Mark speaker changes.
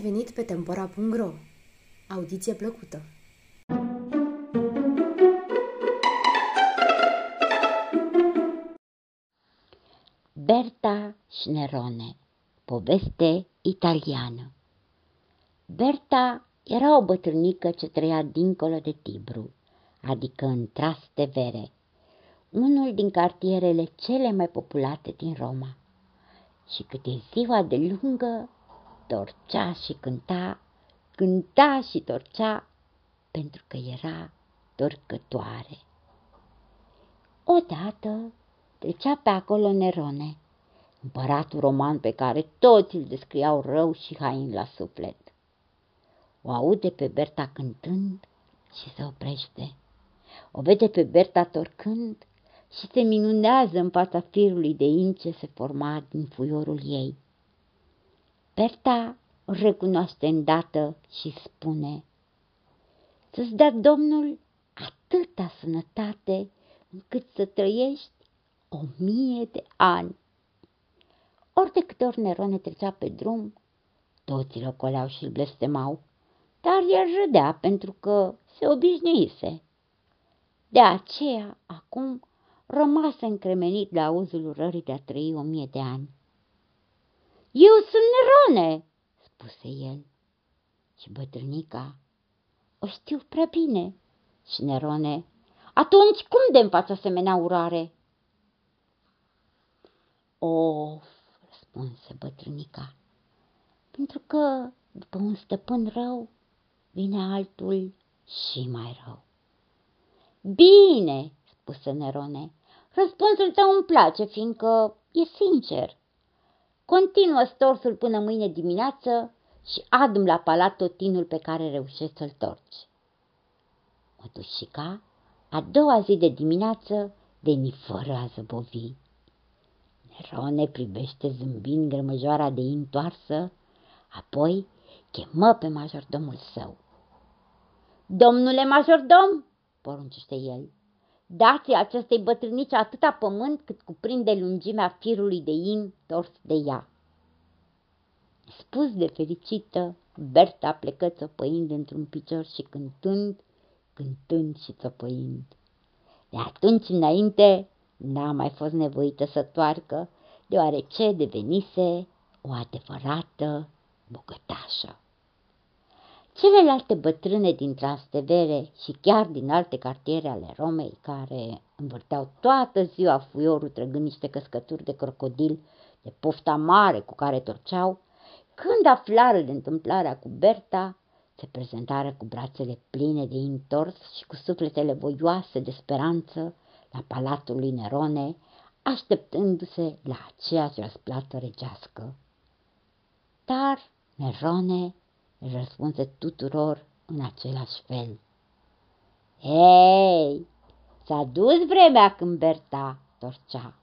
Speaker 1: venit pe Tempora.ro. Audiție plăcută!
Speaker 2: Berta Schnerone Poveste italiană Berta era o bătrânică ce trăia dincolo de Tibru, adică în Trastevere, unul din cartierele cele mai populate din Roma. Și cât e ziua de lungă, torcea și cânta, cânta și torcea, pentru că era torcătoare. Odată trecea pe acolo Nerone, împăratul roman pe care toți îl descriau rău și hain la suflet. O aude pe Berta cântând și se oprește. O vede pe Berta torcând și se minunează în fața firului de in ce se forma din fuiorul ei. Berta o recunoaște îndată și spune, Să-ți dea Domnul atâta sănătate încât să trăiești o mie de ani. Ori de câte ori Nerone trecea pe drum, toți îl ocoleau și îl blestemau, dar el râdea pentru că se obișnuise. De aceea, acum, rămase încremenit la auzul urării de a trăi o mie de ani. Eu sunt Nerone, spuse el. Și bătrânica, o știu prea bine. Și Nerone, atunci cum de-mi faci asemenea urare? Of, răspunse bătrânica, pentru că după un stăpân rău vine altul și mai rău. Bine, spuse Nerone, răspunsul tău îmi place, fiindcă e sincer. Continuă storsul până mâine dimineață și adum la palat totinul pe care reușești să-l torci. Mătușica, a doua zi de dimineață, veni fără a zăbovi. Nerone privește zâmbind grămăjoara de întoarsă, apoi chemă pe majordomul său. Domnule majordom, poruncește el, dați acestei bătrânici atâta pământ cât cuprinde lungimea firului de in tors de ea. Spus de fericită, Berta plecă țopăind într-un picior și cântând, cântând și țopăind. De atunci înainte n-a mai fost nevoită să toarcă, deoarece devenise o adevărată bogătașă. Celelalte bătrâne din Trastevere și chiar din alte cartiere ale Romei, care învârteau toată ziua fuiorul trăgând niște căscături de crocodil de pofta mare cu care torceau, când aflară de întâmplarea cu Berta, se prezentară cu brațele pline de intors și cu sufletele voioase de speranță la palatul lui Nerone, așteptându-se la aceeași răsplată regească. Dar Nerone răspunse tuturor în același fel. Hei, s-a dus vremea când Berta torcea.